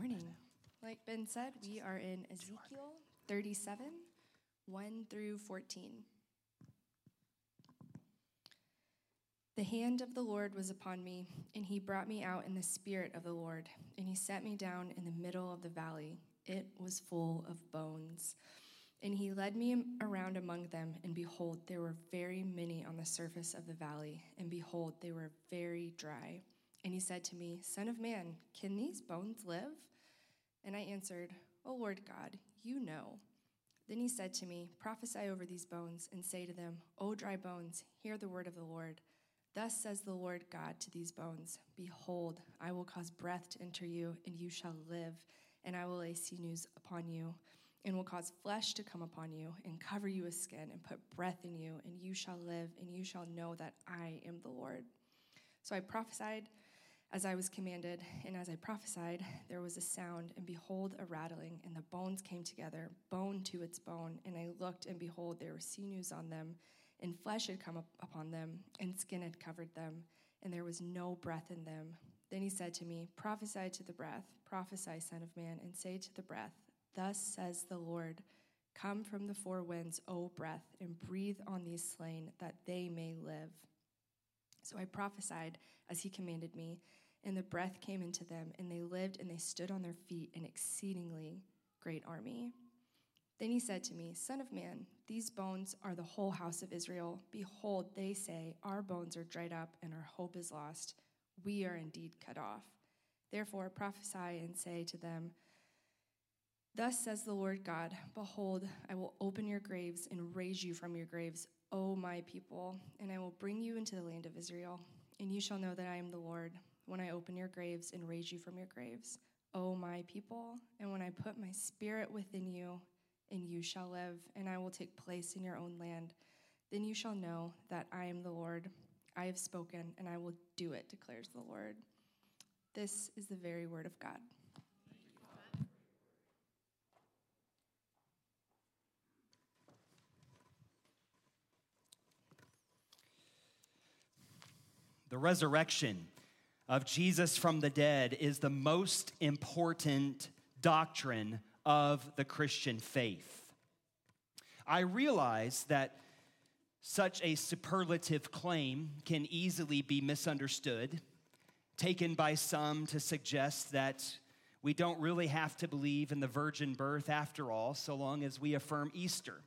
morning. Like Ben said, we are in Ezekiel 37, 1 through 14. The hand of the Lord was upon me, and he brought me out in the spirit of the Lord, and he set me down in the middle of the valley. It was full of bones. And he led me around among them, and behold, there were very many on the surface of the valley, and behold, they were very dry. And he said to me, Son of man, can these bones live? And I answered, O Lord God, you know. Then he said to me, Prophesy over these bones, and say to them, O dry bones, hear the word of the Lord. Thus says the Lord God to these bones Behold, I will cause breath to enter you, and you shall live, and I will lay sinews upon you, and will cause flesh to come upon you, and cover you with skin, and put breath in you, and you shall live, and you shall know that I am the Lord. So I prophesied as I was commanded, and as I prophesied, there was a sound, and behold, a rattling, and the bones came together, bone to its bone. And I looked, and behold, there were sinews on them and flesh had come up upon them, and skin had covered them, and there was no breath in them. Then he said to me, Prophesy to the breath, prophesy, Son of Man, and say to the breath, Thus says the Lord, Come from the four winds, O breath, and breathe on these slain, that they may live. So I prophesied as he commanded me, and the breath came into them, and they lived, and they stood on their feet, an exceedingly great army. Then he said to me, Son of man, these bones are the whole house of Israel. Behold, they say, Our bones are dried up, and our hope is lost. We are indeed cut off. Therefore prophesy and say to them, Thus says the Lord God Behold, I will open your graves and raise you from your graves, O my people, and I will bring you into the land of Israel. And you shall know that I am the Lord when I open your graves and raise you from your graves, O my people, and when I put my spirit within you and you shall live, and I will take place in your own land. Then you shall know that I am the Lord. I have spoken, and I will do it, declares the Lord. This is the very word of God. The resurrection of Jesus from the dead is the most important doctrine of the Christian faith. I realize that such a superlative claim can easily be misunderstood, taken by some to suggest that we don't really have to believe in the virgin birth after all, so long as we affirm Easter.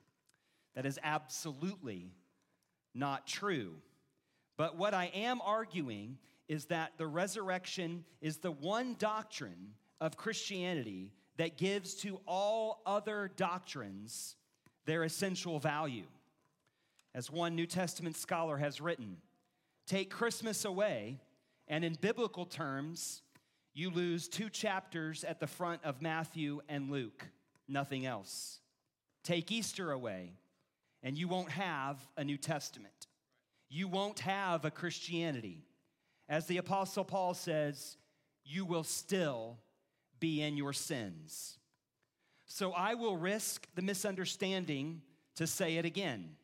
That is absolutely not true. But what I am arguing is that the resurrection is the one doctrine of Christianity that gives to all other doctrines their essential value. As one New Testament scholar has written, take Christmas away, and in biblical terms, you lose two chapters at the front of Matthew and Luke, nothing else. Take Easter away, and you won't have a New Testament. You won't have a Christianity. As the Apostle Paul says, you will still be in your sins. So I will risk the misunderstanding to say it again.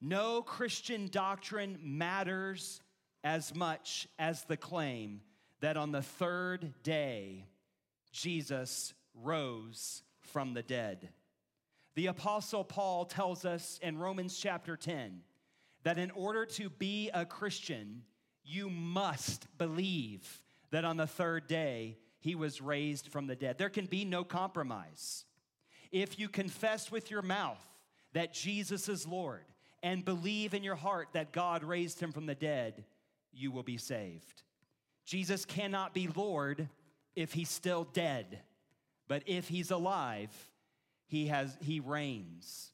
No Christian doctrine matters as much as the claim that on the third day, Jesus rose from the dead. The Apostle Paul tells us in Romans chapter 10 that in order to be a Christian, you must believe that on the third day, he was raised from the dead. There can be no compromise. If you confess with your mouth that Jesus is Lord and believe in your heart that God raised him from the dead, you will be saved. Jesus cannot be Lord if he's still dead, but if he's alive, he has he reigns.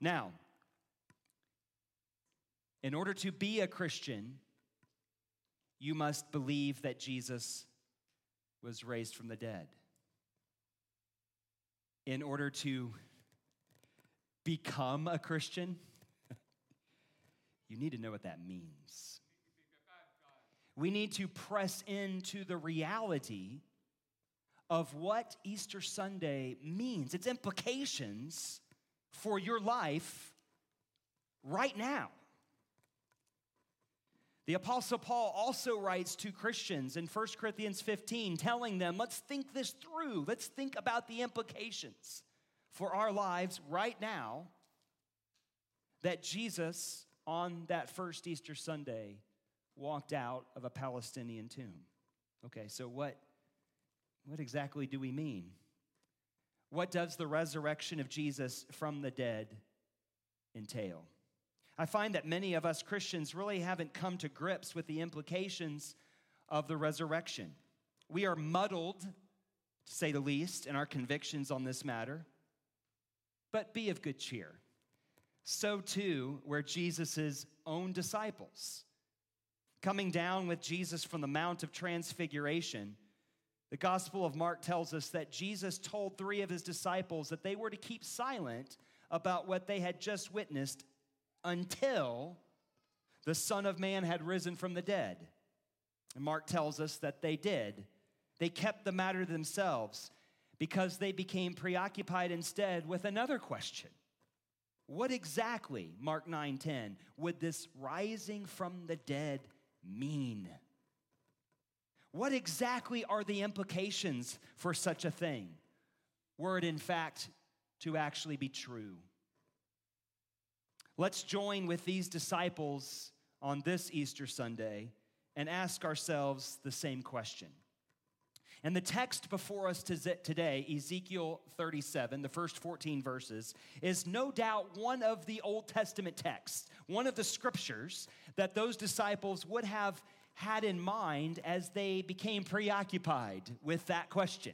Now, in order to be a Christian, you must believe that Jesus was raised from the dead. In order to become a Christian, you need to know what that means. We need to press into the reality of what Easter Sunday means, its implications for your life right now. The Apostle Paul also writes to Christians in 1 Corinthians 15, telling them, let's think this through. Let's think about the implications for our lives right now that Jesus, on that first Easter Sunday, walked out of a Palestinian tomb. Okay, so what, what exactly do we mean? What does the resurrection of Jesus from the dead entail? I find that many of us Christians really haven't come to grips with the implications of the resurrection. We are muddled, to say the least, in our convictions on this matter. But be of good cheer. So too were Jesus' own disciples. Coming down with Jesus from the Mount of Transfiguration, the Gospel of Mark tells us that Jesus told three of his disciples that they were to keep silent about what they had just witnessed until the Son of Man had risen from the dead. And Mark tells us that they did. They kept the matter themselves because they became preoccupied instead with another question. What exactly, Mark 9:10, would this rising from the dead mean? What exactly are the implications for such a thing, were it in fact to actually be true? Let's join with these disciples on this Easter Sunday and ask ourselves the same question. And the text before us today, Ezekiel 37, the first 14 verses, is no doubt one of the Old Testament texts, one of the scriptures that those disciples would have had in mind as they became preoccupied with that question.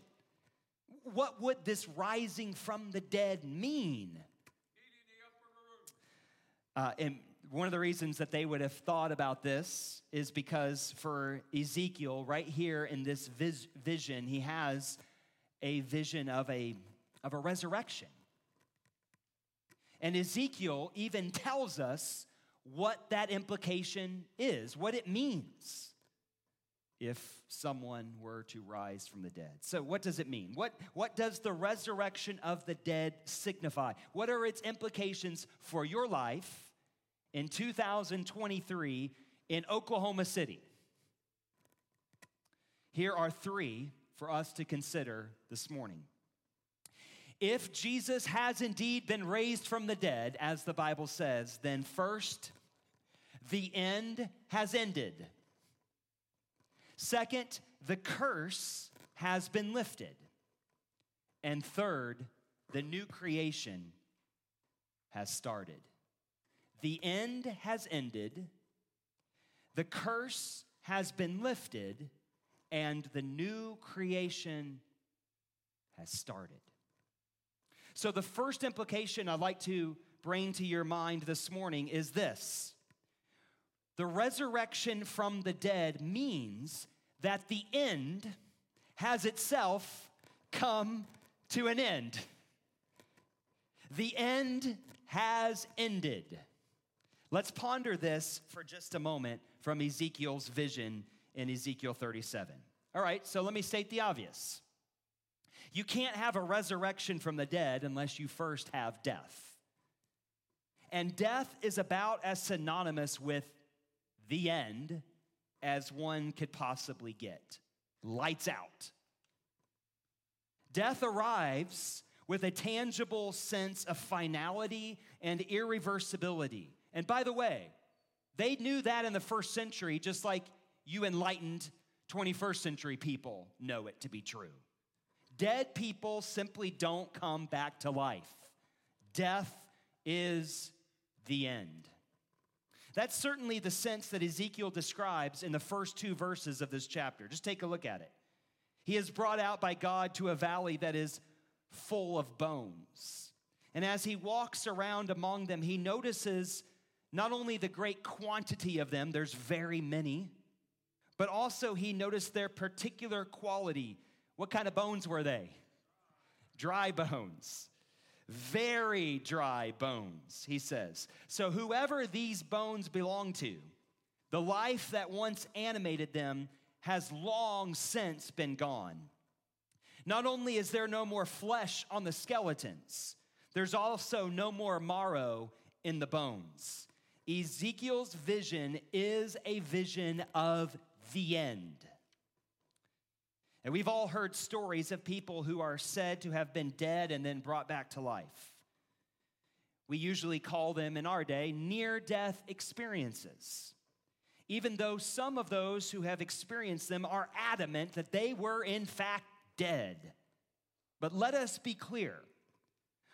What would this rising from the dead mean? Uh, and one of the reasons that they would have thought about this is because for Ezekiel, right here in this vis- vision, he has a vision of a, of a resurrection. And Ezekiel even tells us what that implication is, what it means if someone were to rise from the dead. So, what does it mean? What, what does the resurrection of the dead signify? What are its implications for your life? In 2023 in Oklahoma City. Here are three for us to consider this morning. If Jesus has indeed been raised from the dead, as the Bible says, then first, the end has ended. Second, the curse has been lifted. And third, the new creation has started. The end has ended, the curse has been lifted, and the new creation has started. So, the first implication I'd like to bring to your mind this morning is this the resurrection from the dead means that the end has itself come to an end. The end has ended. Let's ponder this for just a moment from Ezekiel's vision in Ezekiel 37. All right, so let me state the obvious. You can't have a resurrection from the dead unless you first have death. And death is about as synonymous with the end as one could possibly get. Lights out. Death arrives with a tangible sense of finality and irreversibility. And by the way, they knew that in the first century, just like you enlightened 21st century people know it to be true. Dead people simply don't come back to life. Death is the end. That's certainly the sense that Ezekiel describes in the first two verses of this chapter. Just take a look at it. He is brought out by God to a valley that is full of bones. And as he walks around among them, he notices not only the great quantity of them, there's very many, but also he noticed their particular quality. What kind of bones were they? Dry bones. Very dry bones, he says. So, whoever these bones belong to, the life that once animated them has long since been gone. Not only is there no more flesh on the skeletons, there's also no more marrow in the bones. Ezekiel's vision is a vision of the end. And we've all heard stories of people who are said to have been dead and then brought back to life. We usually call them in our day near death experiences, even though some of those who have experienced them are adamant that they were in fact dead. But let us be clear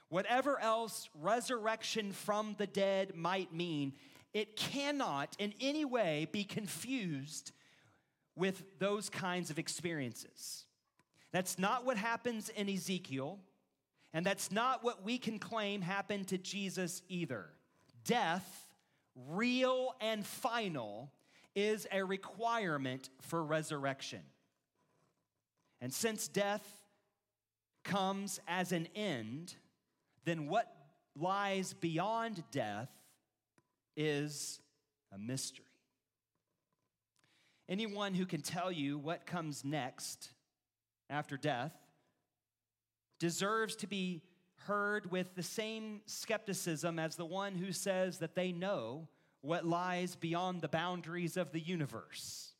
whatever else resurrection from the dead might mean, it cannot in any way be confused with those kinds of experiences. That's not what happens in Ezekiel, and that's not what we can claim happened to Jesus either. Death, real and final, is a requirement for resurrection. And since death comes as an end, then what lies beyond death is a mystery. Anyone who can tell you what comes next after death deserves to be heard with the same skepticism as the one who says that they know what lies beyond the boundaries of the universe.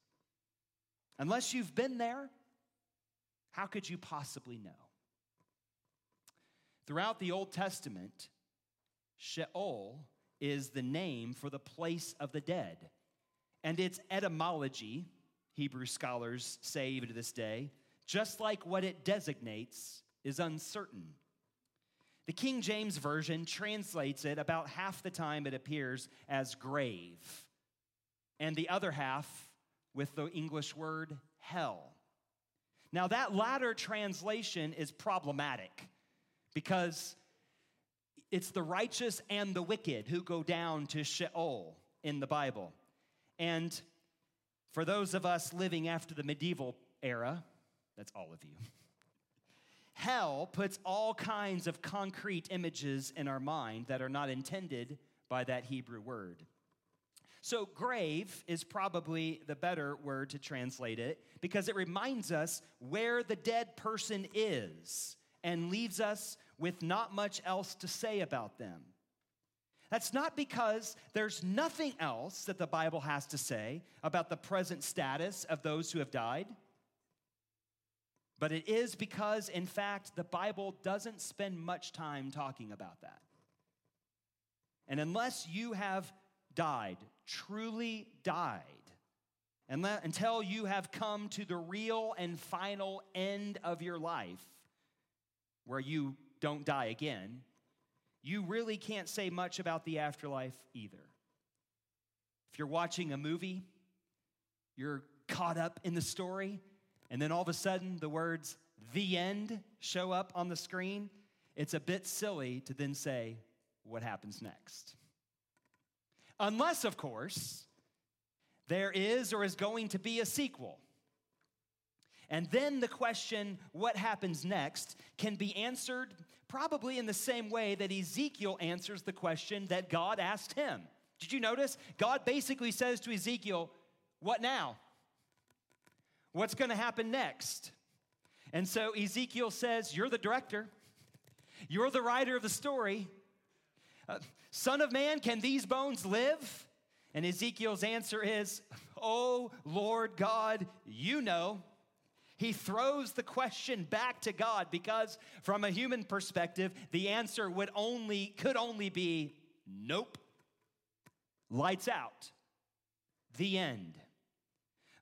Unless you've been there, how could you possibly know? Throughout the Old Testament, Sheol is the name for the place of the dead. And its etymology, Hebrew scholars say even to this day, just like what it designates, is uncertain. The King James Version translates it about half the time it appears as grave, and the other half with the English word hell. Now, that latter translation is problematic because it's the righteous and the wicked who go down to Sheol in the Bible. And for those of us living after the medieval era, that's all of you. Hell puts all kinds of concrete images in our mind that are not intended by that Hebrew word. So, grave is probably the better word to translate it because it reminds us where the dead person is and leaves us with not much else to say about them. That's not because there's nothing else that the Bible has to say about the present status of those who have died, but it is because, in fact, the Bible doesn't spend much time talking about that. And unless you have died, truly died, until you have come to the real and final end of your life, where you don't die again, you really can't say much about the afterlife either. If you're watching a movie, you're caught up in the story, and then all of a sudden the words the end show up on the screen, it's a bit silly to then say, what happens next? Unless, of course, there is or is going to be a sequel. And then the question, what happens next, can be answered probably in the same way that Ezekiel answers the question that God asked him. Did you notice? God basically says to Ezekiel, What now? What's going to happen next? And so Ezekiel says, You're the director, you're the writer of the story. Uh, Son of man, can these bones live? And Ezekiel's answer is, Oh Lord God, you know. He throws the question back to God because from a human perspective, the answer would only could only be nope. Lights out. The end.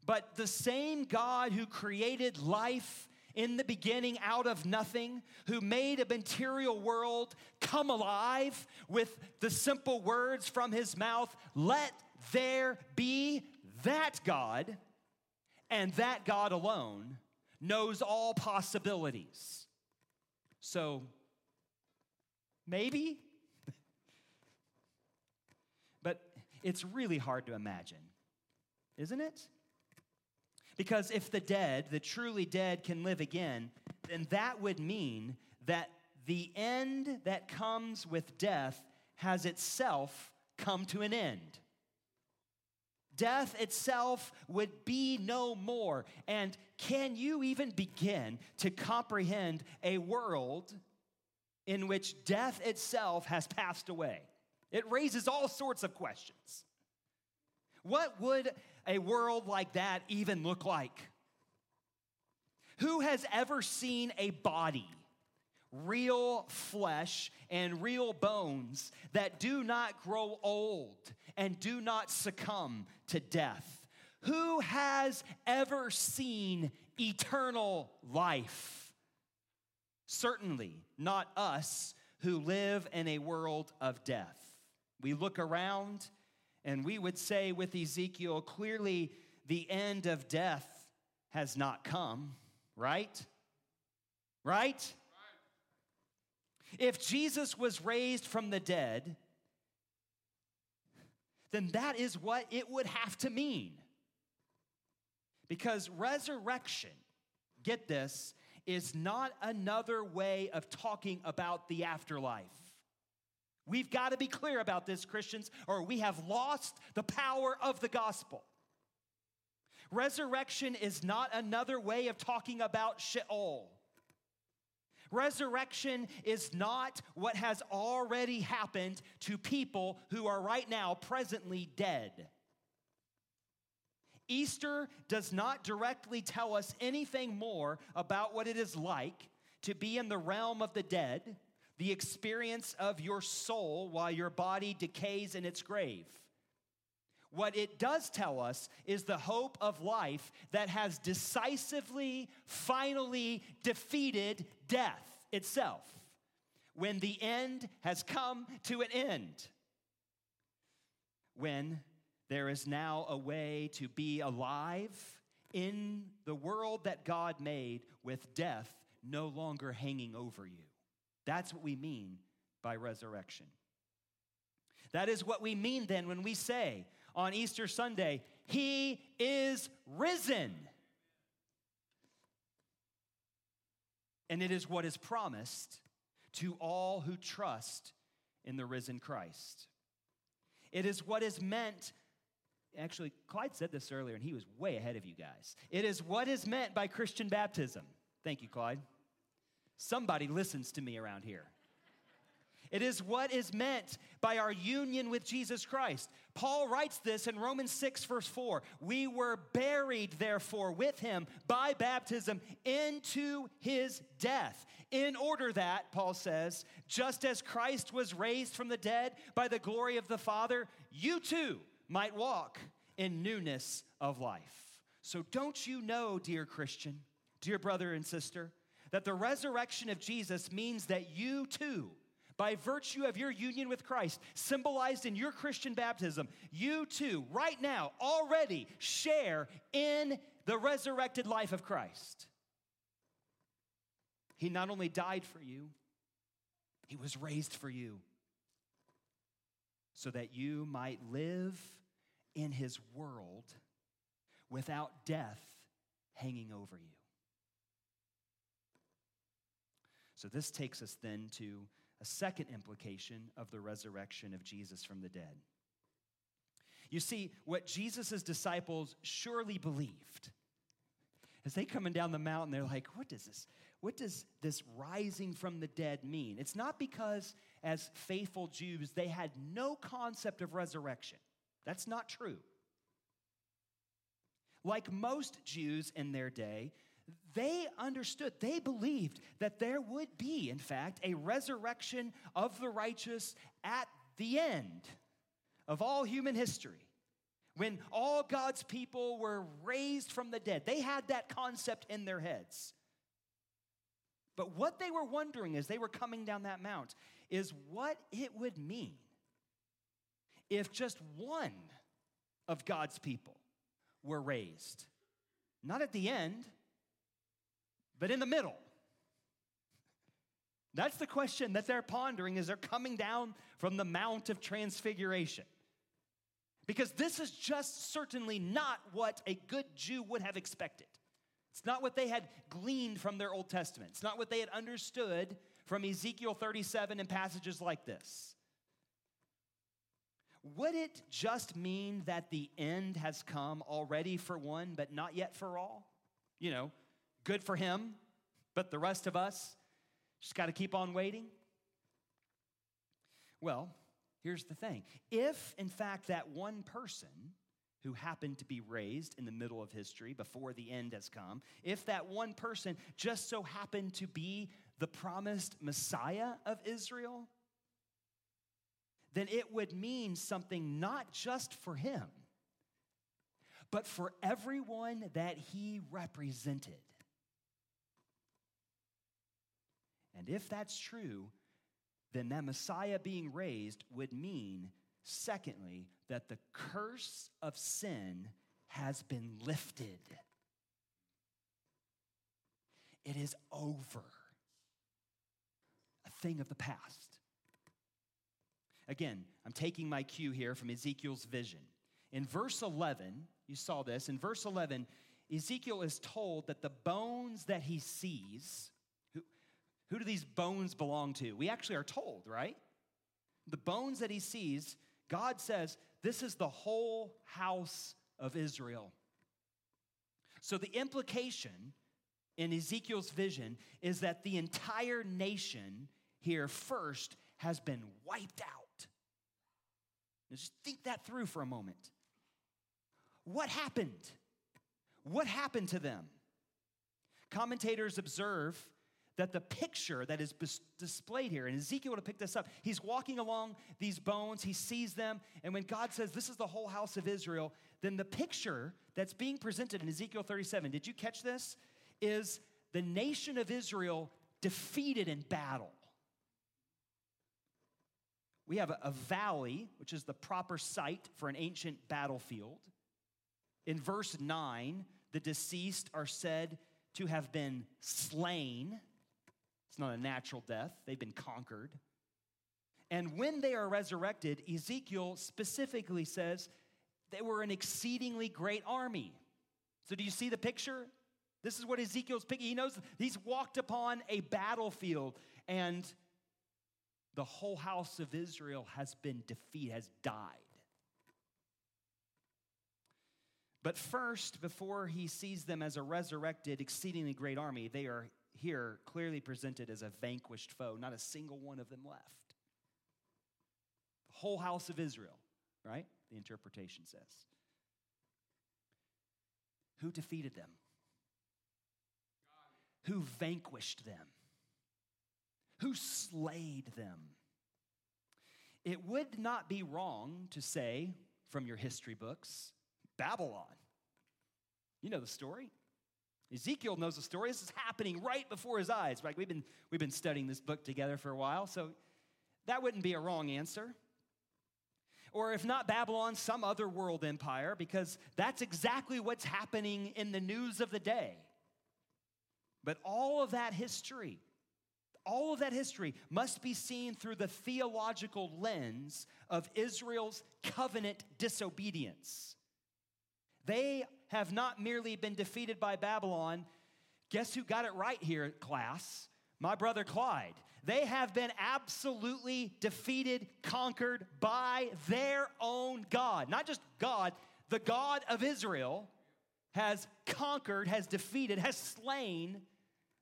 But the same God who created life in the beginning out of nothing, who made a material world come alive with the simple words from his mouth, let there be that God and that God alone knows all possibilities. So, maybe? but it's really hard to imagine, isn't it? Because if the dead, the truly dead, can live again, then that would mean that the end that comes with death has itself come to an end. Death itself would be no more. And can you even begin to comprehend a world in which death itself has passed away? It raises all sorts of questions. What would a world like that even look like? Who has ever seen a body, real flesh and real bones that do not grow old and do not succumb to death? Who has ever seen eternal life? Certainly not us who live in a world of death. We look around and we would say with Ezekiel, clearly the end of death has not come, right? Right? If Jesus was raised from the dead, then that is what it would have to mean. Because resurrection, get this, is not another way of talking about the afterlife. We've got to be clear about this, Christians, or we have lost the power of the gospel. Resurrection is not another way of talking about Sheol. Resurrection is not what has already happened to people who are right now presently dead. Easter does not directly tell us anything more about what it is like to be in the realm of the dead, the experience of your soul while your body decays in its grave. What it does tell us is the hope of life that has decisively, finally defeated death itself when the end has come to an end. When there is now a way to be alive in the world that God made with death no longer hanging over you. That's what we mean by resurrection. That is what we mean then when we say on Easter Sunday, He is risen. And it is what is promised to all who trust in the risen Christ. It is what is meant Actually, Clyde said this earlier, and he was way ahead of you guys. It is what is meant by Christian baptism. Thank you, Clyde. Somebody listens to me around here. It is what is meant by our union with Jesus Christ. Paul writes this in Romans 6, verse 4. We were buried, therefore, with him by baptism into his death, in order that, Paul says, just as Christ was raised from the dead by the glory of the Father, you too might walk in newness of life. So, don't you know, dear Christian, dear brother and sister, that the resurrection of Jesus means that you too, by virtue of your union with Christ, symbolized in your Christian baptism, you too, right now, already share in the resurrected life of Christ. He not only died for you, he was raised for you so that you might live in his world without death hanging over you. So, this takes us then to a second implication of the resurrection of Jesus from the dead. You see, what Jesus' disciples surely believed as they coming down the mountain, they're like, what does this, what does this rising from the dead mean? It's not because, as faithful Jews, they had no concept of resurrection. That's not true. Like most Jews in their day, they understood, they believed that there would be, in fact, a resurrection of the righteous at the end of all human history. When all God's people were raised from the dead, they had that concept in their heads. But what they were wondering as they were coming down that mount is what it would mean if just one of God's people were raised. Not at the end, but in the middle. That's the question that they're pondering as they're coming down from the Mount of Transfiguration. Because this is just certainly not what a good Jew would have expected. It's not what they had gleaned from their Old Testament. It's not what they had understood from Ezekiel 37 and passages like this. Would it just mean that the end has come already for one, but not yet for all? You know, good for him, but the rest of us just got to keep on waiting? Well, here's the thing if, in fact, that one person who happened to be raised in the middle of history before the end has come, if that one person just so happened to be the promised Messiah of Israel, then it would mean something not just for him, but for everyone that he represented. And if that's true, then that Messiah being raised would mean, secondly, that the curse of sin has been lifted. It is over, a thing of the past. Again, I'm taking my cue here from Ezekiel's vision. In verse 11, you saw this, in verse 11, Ezekiel is told that the bones that he sees, who do these bones belong to? We actually are told, right? The bones that he sees, God says, this is the whole house of Israel. So the implication in Ezekiel's vision is that the entire nation here first has been wiped out. Now just think that through for a moment. What happened? What happened to them? Commentators observe that the picture that is displayed here, and Ezekiel have picked this up, he's walking along these bones, he sees them, and when God says, This is the whole house of Israel, then the picture that's being presented in Ezekiel 37, did you catch this? Is the nation of Israel defeated in battle. We have a, a valley, which is the proper site for an ancient battlefield. In verse 9, the deceased are said to have been slain. It's not a natural death, they've been conquered. And when they are resurrected, Ezekiel specifically says they were an exceedingly great army. So, do you see the picture? This is what Ezekiel's picking. He knows he's walked upon a battlefield and the whole house of Israel has been defeated, has died. But first, before he sees them as a resurrected, exceedingly great army, they are here clearly presented as a vanquished foe. Not a single one of them left. The whole house of Israel, right? The interpretation says. Who defeated them? Who vanquished them? Who slayed them? It would not be wrong to say from your history books Babylon. You know the story. Ezekiel knows the story. This is happening right before his eyes. Right? We've been, we've been studying this book together for a while, so that wouldn't be a wrong answer. Or if not Babylon, some other world empire, because that's exactly what's happening in the news of the day. But all of that history, all of that history must be seen through the theological lens of Israel's covenant disobedience. They have not merely been defeated by Babylon. Guess who got it right here, class? My brother Clyde. They have been absolutely defeated, conquered by their own God. Not just God, the God of Israel has conquered, has defeated, has slain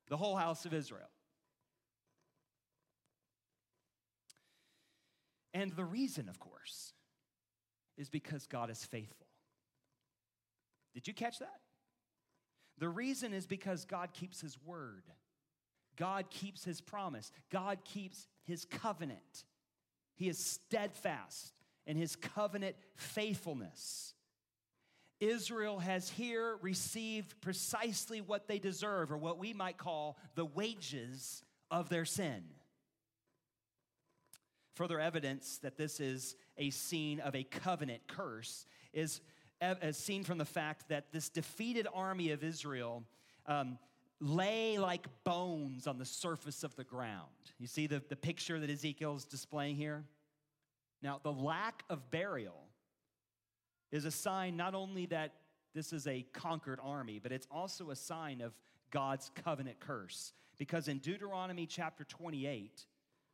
the whole house of Israel. And the reason, of course, is because God is faithful. Did you catch that? The reason is because God keeps his word. God keeps his promise. God keeps his covenant. He is steadfast in his covenant faithfulness. Israel has here received precisely what they deserve, or what we might call the wages of their sin. Further evidence that this is a scene of a covenant curse is as seen from the fact that this defeated army of Israel um, lay like bones on the surface of the ground. You see the, the picture that Ezekiel is displaying here? Now, the lack of burial is a sign not only that this is a conquered army, but it's also a sign of God's covenant curse. Because in Deuteronomy chapter 28,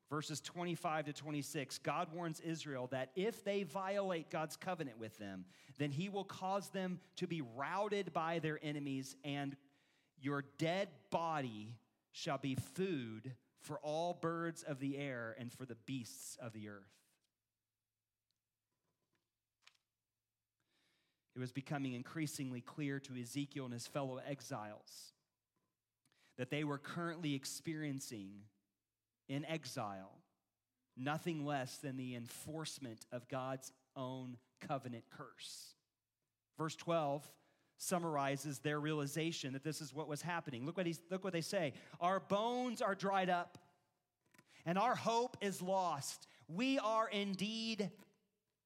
verses 25 to 26, God warns Israel that if they violate God's covenant with them, then he will cause them to be routed by their enemies, and your dead body shall be food for all birds of the air and for the beasts of the earth. It was becoming increasingly clear to Ezekiel and his fellow exiles that they were currently experiencing in exile nothing less than the enforcement of God's own covenant curse. Verse 12 summarizes their realization that this is what was happening. Look what, he's, look what they say Our bones are dried up, and our hope is lost. We are indeed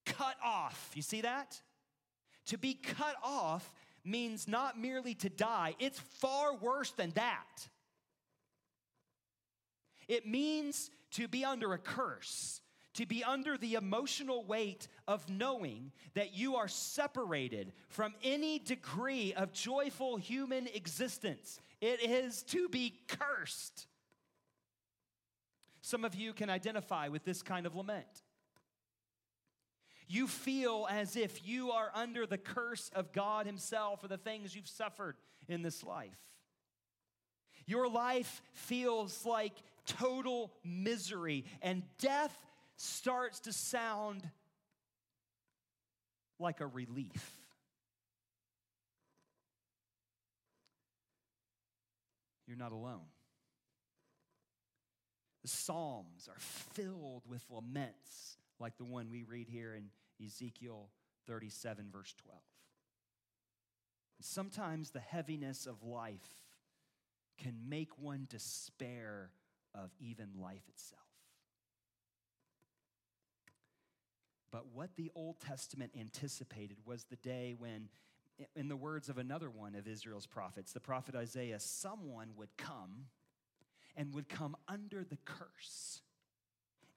cut off. You see that? To be cut off means not merely to die, it's far worse than that. It means to be under a curse, to be under the emotional weight of knowing that you are separated from any degree of joyful human existence. It is to be cursed. Some of you can identify with this kind of lament. You feel as if you are under the curse of God Himself for the things you've suffered in this life. Your life feels like total misery, and death starts to sound like a relief. You're not alone. The Psalms are filled with laments like the one we read here in Ezekiel 37, verse 12. Sometimes the heaviness of life can make one despair of even life itself. But what the Old Testament anticipated was the day when, in the words of another one of Israel's prophets, the prophet Isaiah, someone would come and would come under the curse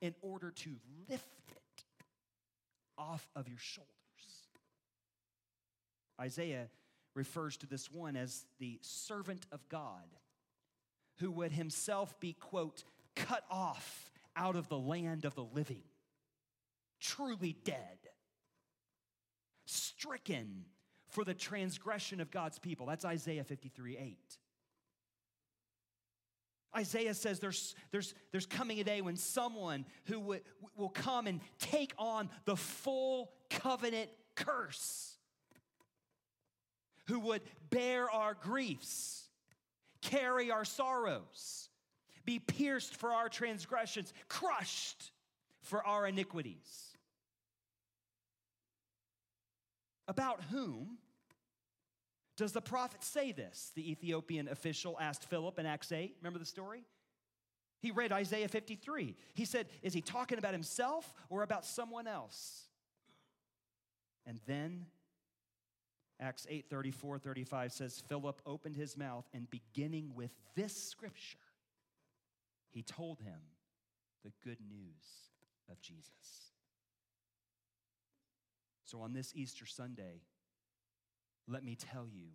in order to lift it off of your shoulders. Isaiah refers to this one as the servant of God who would himself be, quote, cut off out of the land of the living, truly dead, stricken for the transgression of God's people. That's Isaiah 53 8. Isaiah says there's, there's, there's coming a day when someone who w- will come and take on the full covenant curse, who would bear our griefs, carry our sorrows, be pierced for our transgressions, crushed for our iniquities. About whom does the prophet say this? The Ethiopian official asked Philip in Acts 8. Remember the story? He read Isaiah 53. He said, Is he talking about himself or about someone else? And then Acts 8 34, 35 says, Philip opened his mouth and beginning with this scripture, he told him the good news of Jesus. So on this Easter Sunday, let me tell you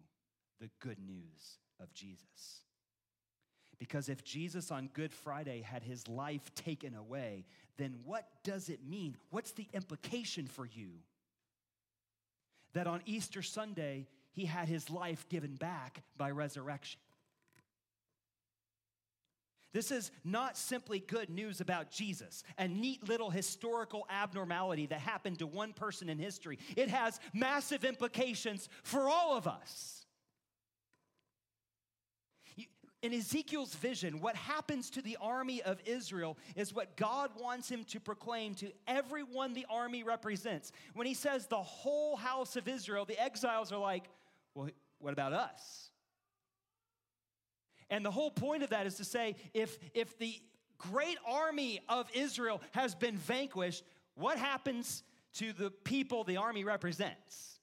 the good news of Jesus. Because if Jesus on Good Friday had his life taken away, then what does it mean? What's the implication for you? That on Easter Sunday, he had his life given back by resurrection. This is not simply good news about Jesus, a neat little historical abnormality that happened to one person in history. It has massive implications for all of us. In Ezekiel's vision, what happens to the army of Israel is what God wants him to proclaim to everyone the army represents. When he says the whole house of Israel, the exiles are like, well, what about us? And the whole point of that is to say if, if the great army of Israel has been vanquished, what happens to the people the army represents?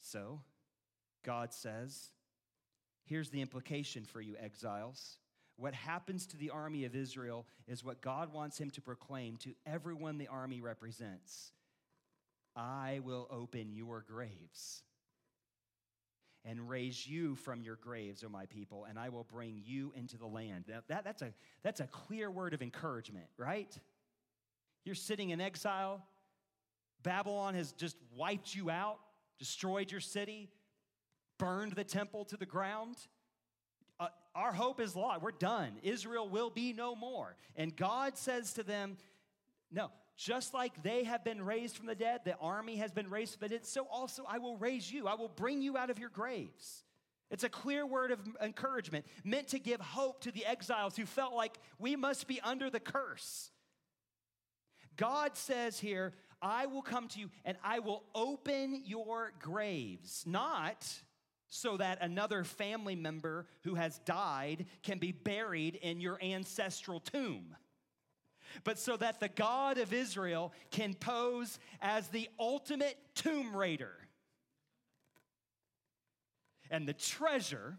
So, God says, here's the implication for you, exiles. What happens to the army of Israel is what God wants him to proclaim to everyone the army represents I will open your graves and raise you from your graves, O my people, and I will bring you into the land. That, that, that's, a, that's a clear word of encouragement, right? You're sitting in exile. Babylon has just wiped you out, destroyed your city, burned the temple to the ground. Uh, our hope is lost. We're done. Israel will be no more. And God says to them, No, just like they have been raised from the dead, the army has been raised from the dead, so also I will raise you. I will bring you out of your graves. It's a clear word of encouragement meant to give hope to the exiles who felt like we must be under the curse. God says here, I will come to you and I will open your graves, not so that another family member who has died can be buried in your ancestral tomb, but so that the God of Israel can pose as the ultimate tomb raider. And the treasure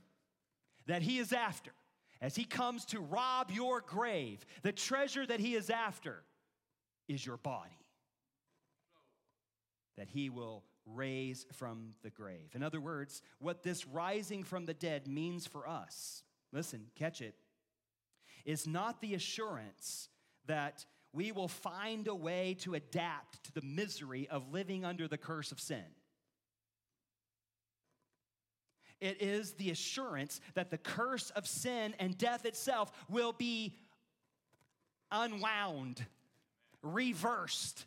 that he is after, as he comes to rob your grave, the treasure that he is after is your body that he will raise from the grave. In other words, what this rising from the dead means for us, listen, catch it, is not the assurance that we will find a way to adapt to the misery of living under the curse of sin. It is the assurance that the curse of sin and death itself will be unwound, reversed,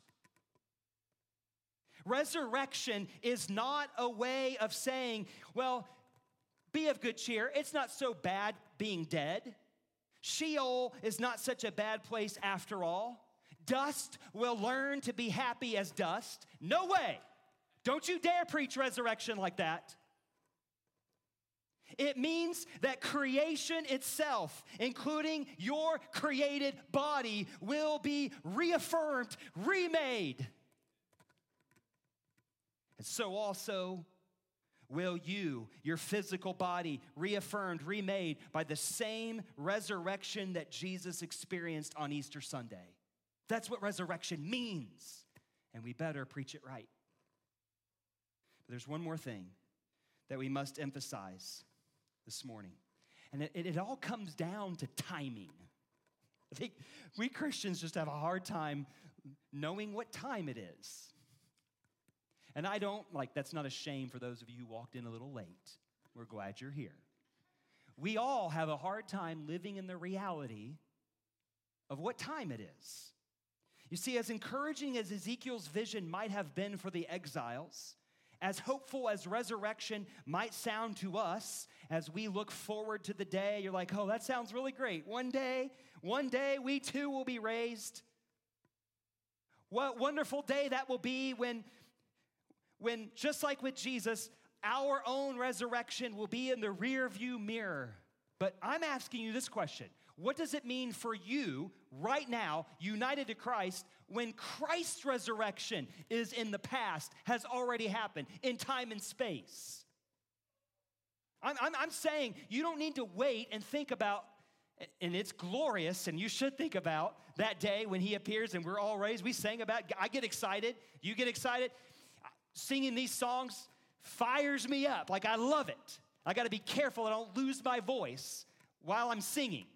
Resurrection is not a way of saying, well, be of good cheer. It's not so bad being dead. Sheol is not such a bad place after all. Dust will learn to be happy as dust. No way. Don't you dare preach resurrection like that. It means that creation itself, including your created body, will be reaffirmed, remade. And so also will you, your physical body, reaffirmed, remade by the same resurrection that Jesus experienced on Easter Sunday. That's what resurrection means. And we better preach it right. But there's one more thing that we must emphasize this morning. And it, it, all comes down to timing. I think we Christians just have a hard time knowing what time it is. And I don't, like, that's not a shame for those of you who walked in a little late. We're glad you're here. We all have a hard time living in the reality of what time it is. You see, as encouraging as Ezekiel's vision might have been for the exiles, as hopeful as resurrection might sound to us as we look forward to the day, you're like, oh, that sounds really great. One day, one day we too will be raised. What wonderful day that will be when when, just like with Jesus, our own resurrection will be in the rear view mirror. But I'm asking you this question What does it mean for you right now, united to Christ, when Christ's resurrection is in the past, has already happened in time and space? I'm, I'm, I'm saying you don't need to wait and think about and it's glorious, and you should think about that day when he appears and we're all raised. We sang about, I get excited, you get excited singing these songs fires me up. Like, I love it. I got to be careful I don't lose my voice while I'm singing.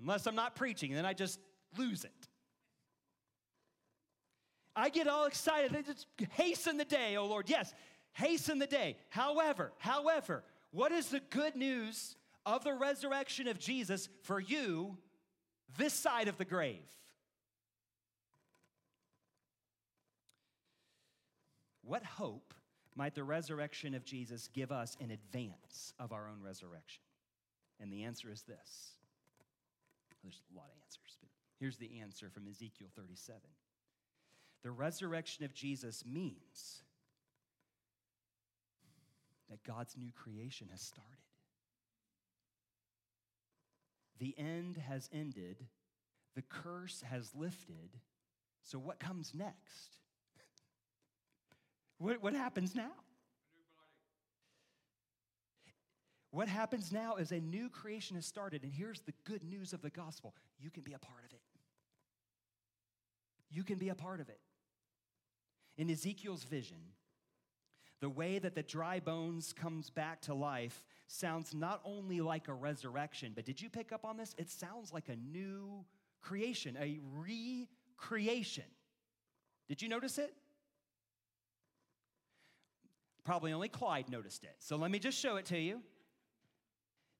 Unless I'm not preaching, then I just lose it. I get all excited. They just hasten the day, oh Lord. Yes, hasten the day. However, however, what is the good news of the resurrection of Jesus for you this side of the grave? What hope might the resurrection of Jesus give us in advance of our own resurrection? And the answer is this. There's a lot of answers, but here's the answer from Ezekiel 37. The resurrection of Jesus means that God's new creation has started. The end has ended, the curse has lifted. So, what comes next? What, what happens now? What happens now is a new creation has started, and here's the good news of the gospel you can be a part of it. You can be a part of it. In Ezekiel's vision, the way that the dry bones comes back to life sounds not only like a resurrection, but did you pick up on this? It sounds like a new creation, a recreation. Did you notice it? Probably only Clyde noticed it. So let me just show it to you.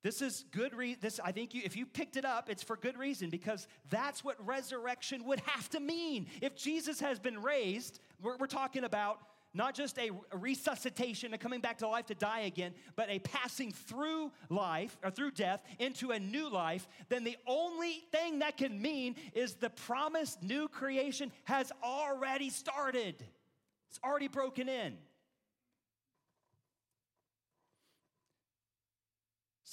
This is good reason. This I think you, if you picked it up, it's for good reason because that's what resurrection would have to mean. If Jesus has been raised, we're, we're talking about not just a resuscitation, a coming back to life to die again, but a passing through life or through death into a new life, then the only thing that can mean is the promised new creation has already started. It's already broken in.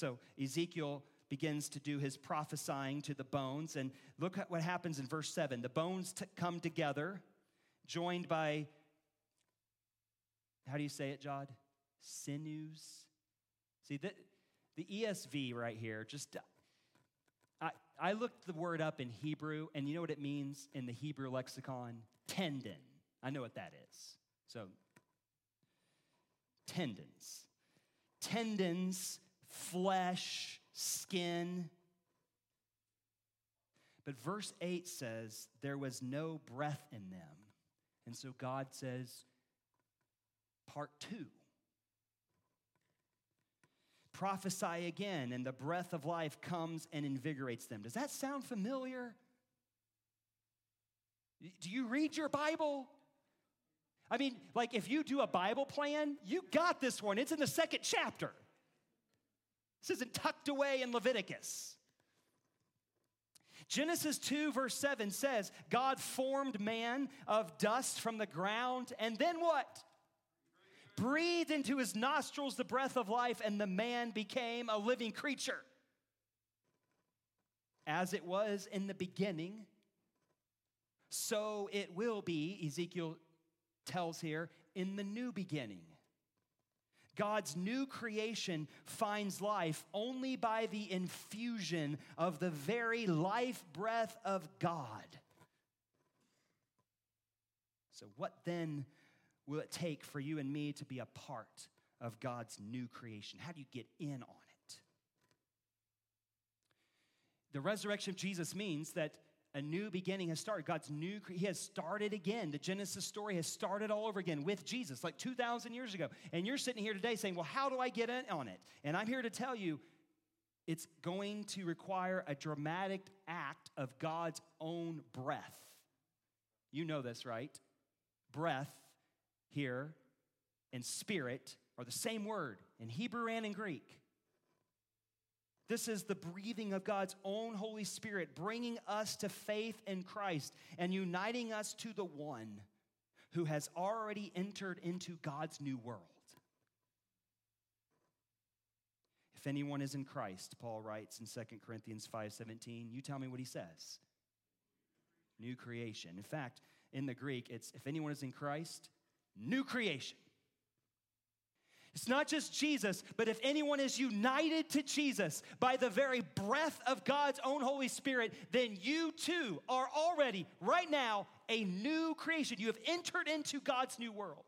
So Ezekiel begins to do his prophesying to the bones. And look at what happens in verse 7. The bones t- come together, joined by, how do you say it, Jod? Sinews. See, the, the ESV right here, just, I, I looked the word up in Hebrew, and you know what it means in the Hebrew lexicon? Tendon. I know what that is. So, tendons. Tendons flesh, skin. But verse 8 says, There was no breath in them. And so God says, Part two. Prophesy again, and the breath of life comes and invigorates them. Does that sound familiar? Do you read your Bible? I mean, like if you do a Bible plan, you got this one. It's in the second chapter. This isn't tucked away in Leviticus. Genesis 2, verse 7 says, God formed man of dust from the ground, and then what? Breathed into his nostrils the breath of life, and the man became a living creature. As it was in the beginning, so it will be, Ezekiel tells here, in the new beginning. God's new creation finds life only by the infusion of the very life breath of God. So, what then will it take for you and me to be a part of God's new creation? How do you get in on it? The resurrection of Jesus means that a new beginning has started. God's new, He has started again. The Genesis story has started all over again with Jesus, like 2,000 years ago. And you're sitting here today saying, Well, how do I get in on it? And I'm here to tell you, it's going to require a dramatic act of God's own breath. You know this, right? Breath here and spirit are the same word in Hebrew and in Greek. This is the breathing of God's own Holy Spirit, bringing us to faith in Christ and uniting us to the one who has already entered into God's new world. If anyone is in Christ, Paul writes in 2 Corinthians 5:17, you tell me what he says. New creation. In fact, in the Greek, it's if anyone is in Christ, new creation. It's not just Jesus, but if anyone is united to Jesus by the very breath of God's own Holy Spirit, then you too are already, right now, a new creation. You have entered into God's new world.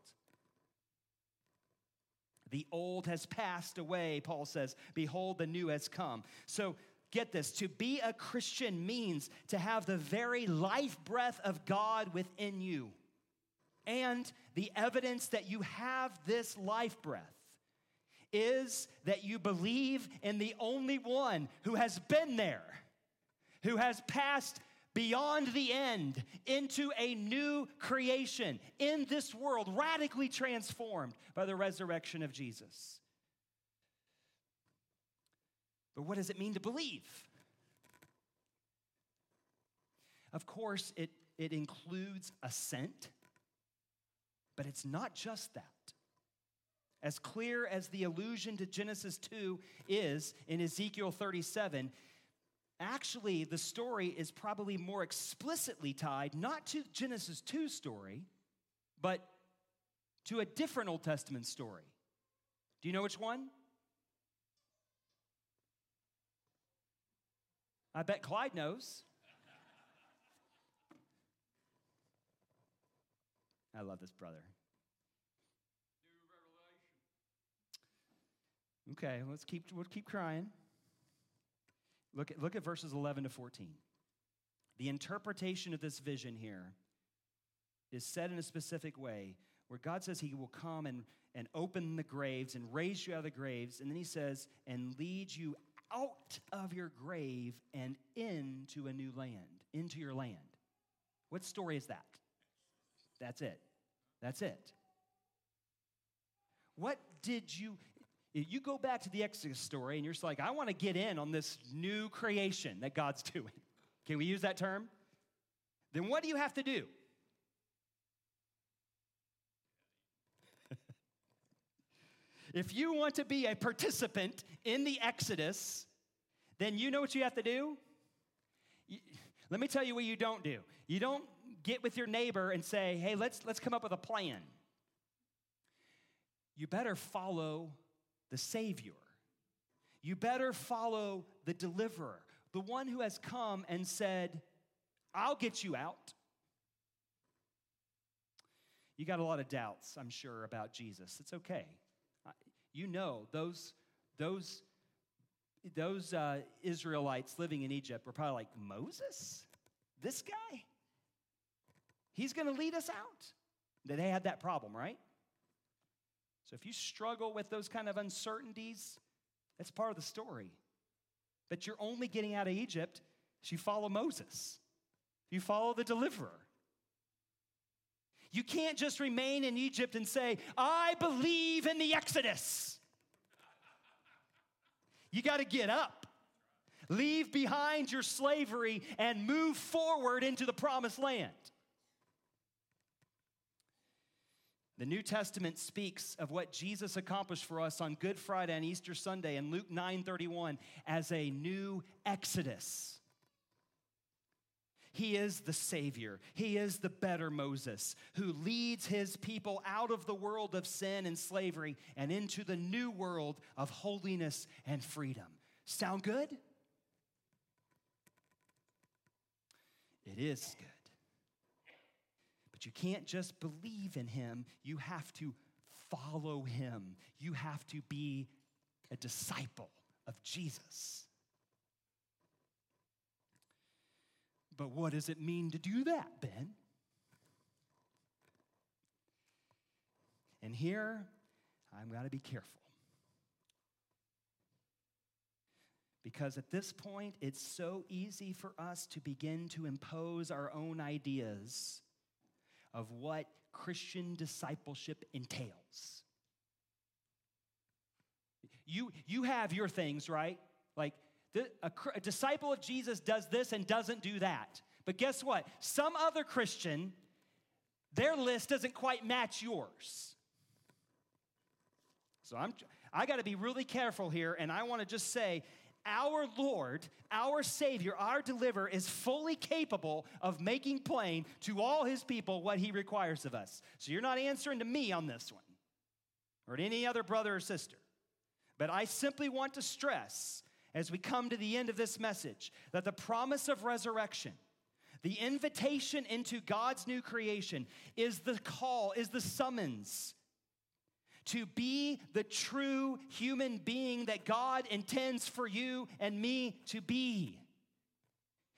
The old has passed away, Paul says. Behold, the new has come. So, get this to be a Christian means to have the very life breath of God within you and the evidence that you have this life breath is that you believe in the only one who has been there, who has passed beyond the end into a new creation in this world, radically transformed by the resurrection of Jesus. But what does it mean to believe? Of course, it, it includes assent, but it's not just that. As clear as the allusion to Genesis 2 is in Ezekiel 37, actually the story is probably more explicitly tied not to Genesis 2 story, but to a different Old Testament story. Do you know which one? I bet Clyde knows. I love this brother. Okay, let's keep, we'll keep crying. Look at, look at verses 11 to 14. The interpretation of this vision here is said in a specific way where God says he will come and, and open the graves and raise you out of the graves. And then he says, and lead you out of your grave and into a new land, into your land. What story is that? That's it. That's it. What did you, you go back to the Exodus story and you're just like, I want to get in on this new creation that God's doing. Can we use that term? Then what do you have to do? if you want to be a participant in the Exodus, then you know what you have to do? You, let me tell you what you don't do. You don't get with your neighbor and say, hey, let's, let's come up with a plan you better follow the Savior. You better follow the deliverer, the one who has come and said, I'll get you out. You got a lot of doubts, I'm sure, about Jesus. It's okay. You know, those, those, those uh, Israelites living in Egypt were probably like, Moses? This guy? He's going to lead us out. They had that problem, right? So if you struggle with those kind of uncertainties, that's part of the story. But you're only getting out of Egypt if you follow Moses, if you follow the deliverer. You can't just remain in Egypt and say, I believe in the Exodus. You got to get up, leave behind your slavery, and move forward into the promised land. The New Testament speaks of what Jesus accomplished for us on Good Friday and Easter Sunday in Luke 9:31 as a new exodus. He is the Savior. He is the better Moses who leads his people out of the world of sin and slavery and into the new world of holiness and freedom. Sound good? It is good you can't just believe in him, you have to follow him. You have to be a disciple of Jesus. But what does it mean to do that, Ben? And here, I'm going to be careful. Because at this point, it's so easy for us to begin to impose our own ideas of what Christian discipleship entails. You, you have your things, right? Like the, a, a disciple of Jesus does this and doesn't do that. But guess what? Some other Christian, their list doesn't quite match yours. So I'm, I got to be really careful here, and I want to just say our Lord, our Savior, our deliverer is fully capable of making plain to all his people what he requires of us. So you're not answering to me on this one or to any other brother or sister. But I simply want to stress as we come to the end of this message that the promise of resurrection, the invitation into God's new creation, is the call, is the summons to be the true human being that God intends for you and me to be.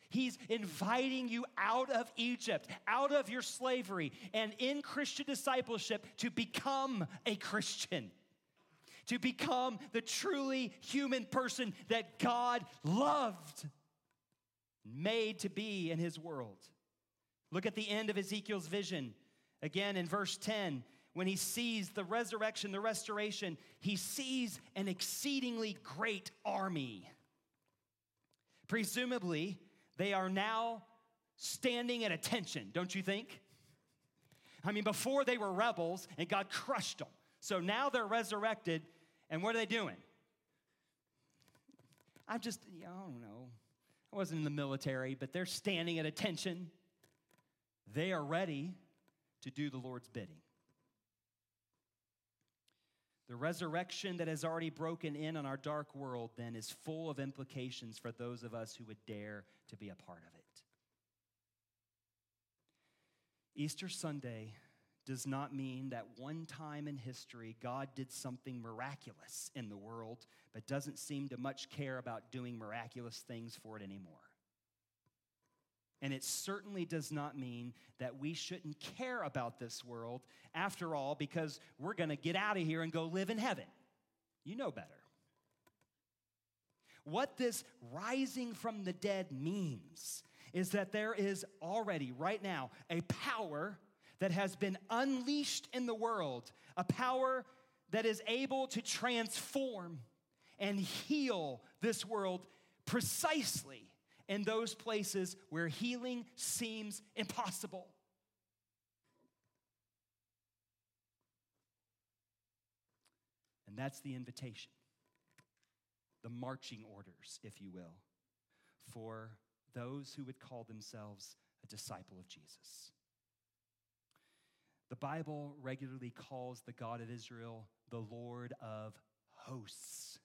He's inviting you out of Egypt, out of your slavery, and in Christian discipleship to become a Christian, to become the truly human person that God loved, made to be in His world. Look at the end of Ezekiel's vision. Again, in verse 10, when he sees the resurrection, the restoration, he sees an exceedingly great army. Presumably, they are now standing at attention, don't you think? I mean, before they were rebels and God crushed them. So now they're resurrected, and what are they doing? I'm just, I don't know. I wasn't in the military, but they're standing at attention. They are ready to do the Lord's bidding. The resurrection that has already broken in on our dark world then is full of implications for those of us who would dare to be a part of it. Easter Sunday does not mean that one time in history God did something miraculous in the world, but doesn't seem to much care about doing miraculous things for it anymore. And it certainly does not mean that we shouldn't care about this world, after all, because we're going to get out of here and go live in heaven. You know better. What this rising from the dead means is that there is already, right now, a power that has been unleashed in the world, a power that is able to transform and heal this world precisely in those places where healing seems impossible. And that's the invitation, the marching orders, if you will, for those who would call themselves a disciple of Jesus. The Bible regularly calls the God of Israel the Lord of hosts,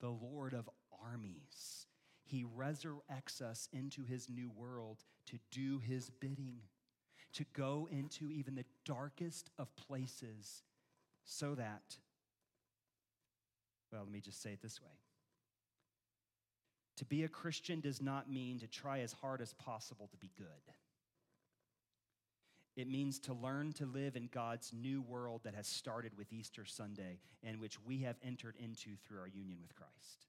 the Lord of armies. He resurrects us into his new world to do his bidding, to go into even the darkest of places so that, well, let me just say it this way. To be a Christian does not mean to try as hard as possible to be good. It means to learn to live in God's new world that has started with Easter Sunday and which we have entered into through our union with Christ.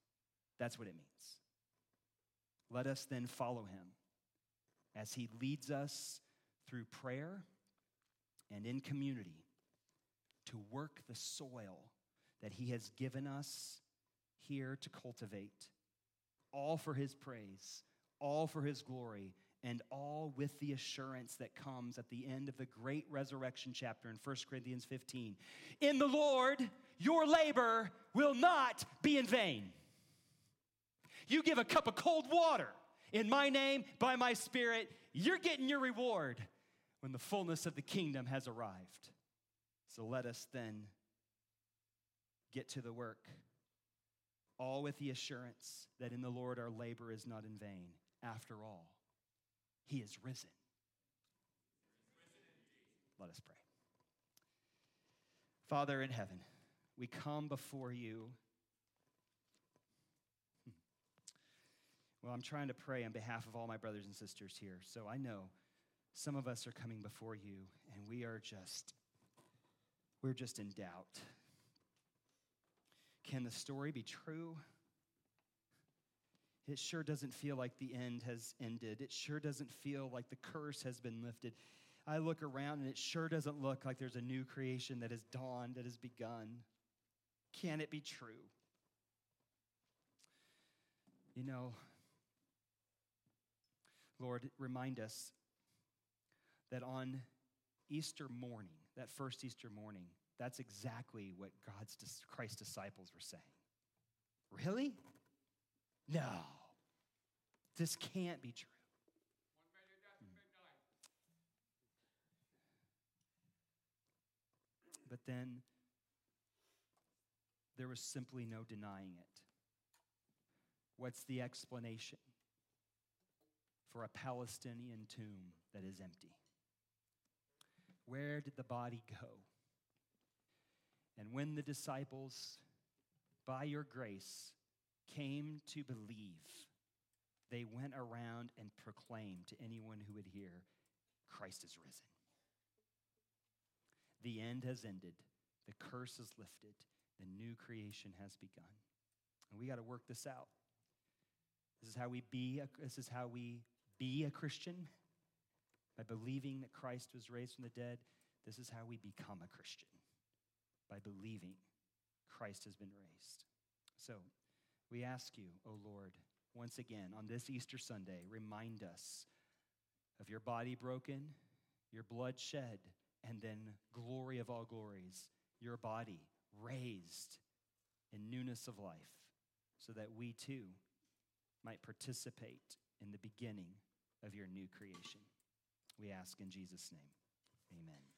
That's what it means. Let us then follow him as he leads us through prayer and in community to work the soil that he has given us here to cultivate, all for his praise, all for his glory, and all with the assurance that comes at the end of the great resurrection chapter in 1 Corinthians 15. In the Lord, your labor will not be in vain. You give a cup of cold water in my name, by my spirit, you're getting your reward when the fullness of the kingdom has arrived. So let us then get to the work, all with the assurance that in the Lord our labor is not in vain. After all, he is risen. Let us pray. Father in heaven, we come before you. Well, I'm trying to pray on behalf of all my brothers and sisters here. So I know some of us are coming before you and we are just we're just in doubt. Can the story be true? It sure doesn't feel like the end has ended. It sure doesn't feel like the curse has been lifted. I look around and it sure doesn't look like there's a new creation that has dawned, that has begun. Can it be true? You know, Lord, remind us that on Easter morning, that first Easter morning, that's exactly what God's Christ's disciples were saying. Really? No, this can't be true. Hmm. But then there was simply no denying it. What's the explanation for a Palestinian tomb that is empty? Where did the body go? And when the disciples, by your grace, came to believe, they went around and proclaimed to anyone who would hear, Christ is risen. The end has ended, the curse is lifted, the new creation has begun. And we got to work this out. This is how we be this is how we be a Christian by believing that Christ was raised from the dead. This is how we become a Christian by believing Christ has been raised. So, we ask you, O Lord, once again on this Easter Sunday, remind us of your body broken, your blood shed, and then glory of all glories, your body raised in newness of life, so that we too might participate in the beginning of your new creation. We ask in Jesus' name. Amen.